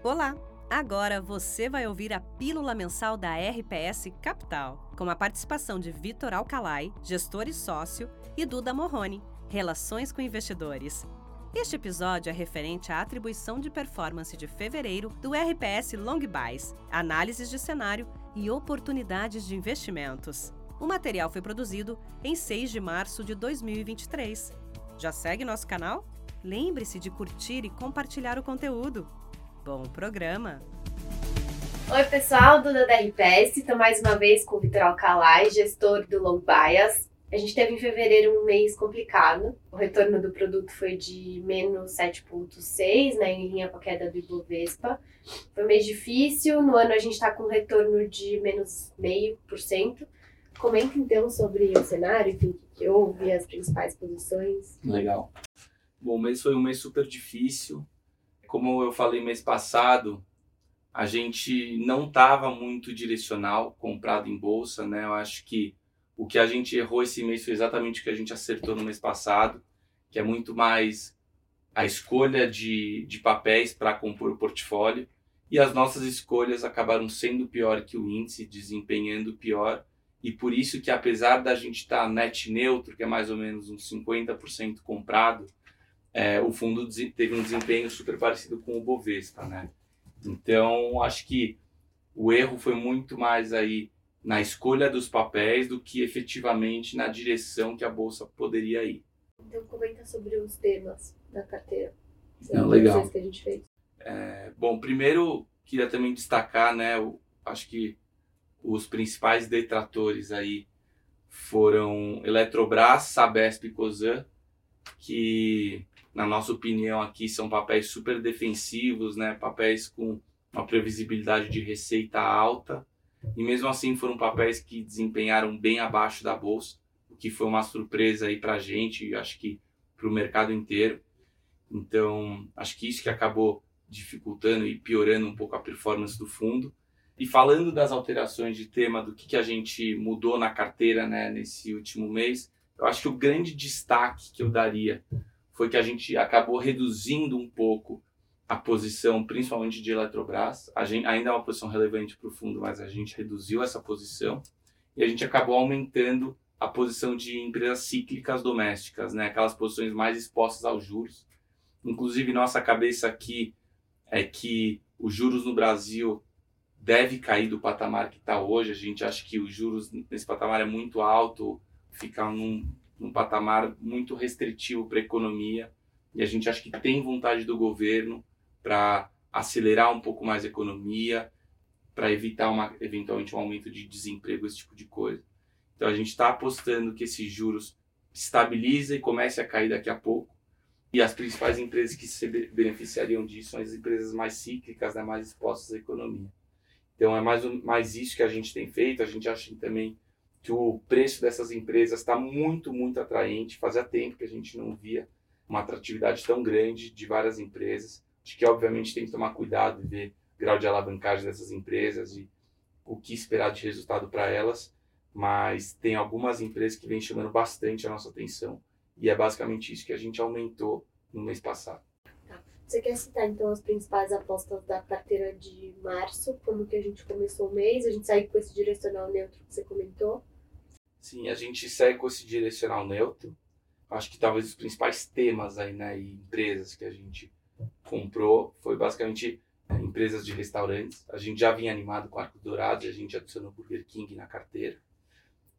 Olá! Agora você vai ouvir a pílula mensal da RPS Capital, com a participação de Vitor Alcalai, gestor e sócio, e Duda Morrone, relações com investidores. Este episódio é referente à atribuição de performance de fevereiro do RPS Long Buys, análises de cenário e oportunidades de investimentos. O material foi produzido em 6 de março de 2023. Já segue nosso canal? Lembre-se de curtir e compartilhar o conteúdo. Bom programa! Oi, pessoal, Duda da RPS. Estou mais uma vez com o Vitor Alcalai, gestor do Long Bias. A gente teve em fevereiro um mês complicado. O retorno do produto foi de menos 7,6, né, em linha com a queda do Ibovespa. Foi um mês difícil. No ano a gente está com um retorno de menos 0,5%. Comenta então sobre o cenário, enfim, o que houve, as principais posições. Legal. Bom, o mês foi um mês super difícil. Como eu falei mês passado, a gente não estava muito direcional comprado em bolsa, né? Eu acho que o que a gente errou esse mês foi exatamente o que a gente acertou no mês passado, que é muito mais a escolha de, de papéis para compor o portfólio. E as nossas escolhas acabaram sendo pior que o índice, desempenhando pior. E por isso que apesar da gente estar tá net neutro, que é mais ou menos uns 50% comprado, é, o fundo teve um desempenho super parecido com o Bovespa, né? Então, acho que o erro foi muito mais aí na escolha dos papéis do que efetivamente na direção que a bolsa poderia ir. Então, comenta sobre os temas da carteira. Não, legal. Que a gente fez. É, bom, primeiro queria também destacar, né? O, acho que os principais detratores aí foram Eletrobras, Sabesp e Cosan, que na nossa opinião aqui são papéis super defensivos, né? Papéis com uma previsibilidade de receita alta e mesmo assim foram papéis que desempenharam bem abaixo da bolsa, o que foi uma surpresa aí para a gente acho que para o mercado inteiro. Então acho que isso que acabou dificultando e piorando um pouco a performance do fundo. E falando das alterações de tema, do que, que a gente mudou na carteira né, nesse último mês, eu acho que o grande destaque que eu daria foi que a gente acabou reduzindo um pouco a posição, principalmente de Eletrobras. A gente, ainda é uma posição relevante para o fundo, mas a gente reduziu essa posição e a gente acabou aumentando a posição de empresas cíclicas domésticas, né? aquelas posições mais expostas aos juros. Inclusive, nossa cabeça aqui é que os juros no Brasil deve cair do patamar que está hoje. A gente acha que os juros nesse patamar é muito alto, fica num, num patamar muito restritivo para a economia. E a gente acha que tem vontade do governo para acelerar um pouco mais a economia, para evitar uma, eventualmente um aumento de desemprego, esse tipo de coisa. Então a gente está apostando que esses juros estabilizem e comece a cair daqui a pouco. E as principais empresas que se beneficiariam disso são as empresas mais cíclicas, né, mais expostas à economia. Então é mais, mais isso que a gente tem feito. A gente acha também que o preço dessas empresas está muito, muito atraente. Fazia tempo que a gente não via uma atratividade tão grande de várias empresas. Acho que, obviamente, tem que tomar cuidado e ver o grau de alavancagem dessas empresas e o que esperar de resultado para elas. Mas tem algumas empresas que vêm chamando bastante a nossa atenção. E é basicamente isso que a gente aumentou no mês passado. Você quer citar então as principais apostas da carteira de março, como que a gente começou o mês? A gente saiu com esse direcional neutro que você comentou? Sim, a gente segue com esse direcional neutro. Acho que talvez os principais temas aí, né, e empresas que a gente comprou foi basicamente é, empresas de restaurantes. A gente já vinha animado com Arco Dourado a gente adicionou Burger King na carteira.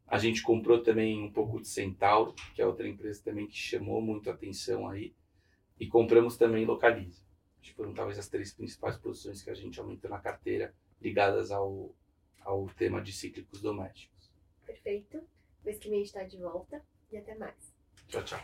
A gente comprou também um pouco de Centauro, que é outra empresa também que chamou muito atenção aí. E compramos também Localiza. Acho que foram talvez as três principais posições que a gente aumentou na carteira ligadas ao, ao tema de cíclicos domésticos. Perfeito. Mês que vem está de volta e até mais. Tchau, tchau.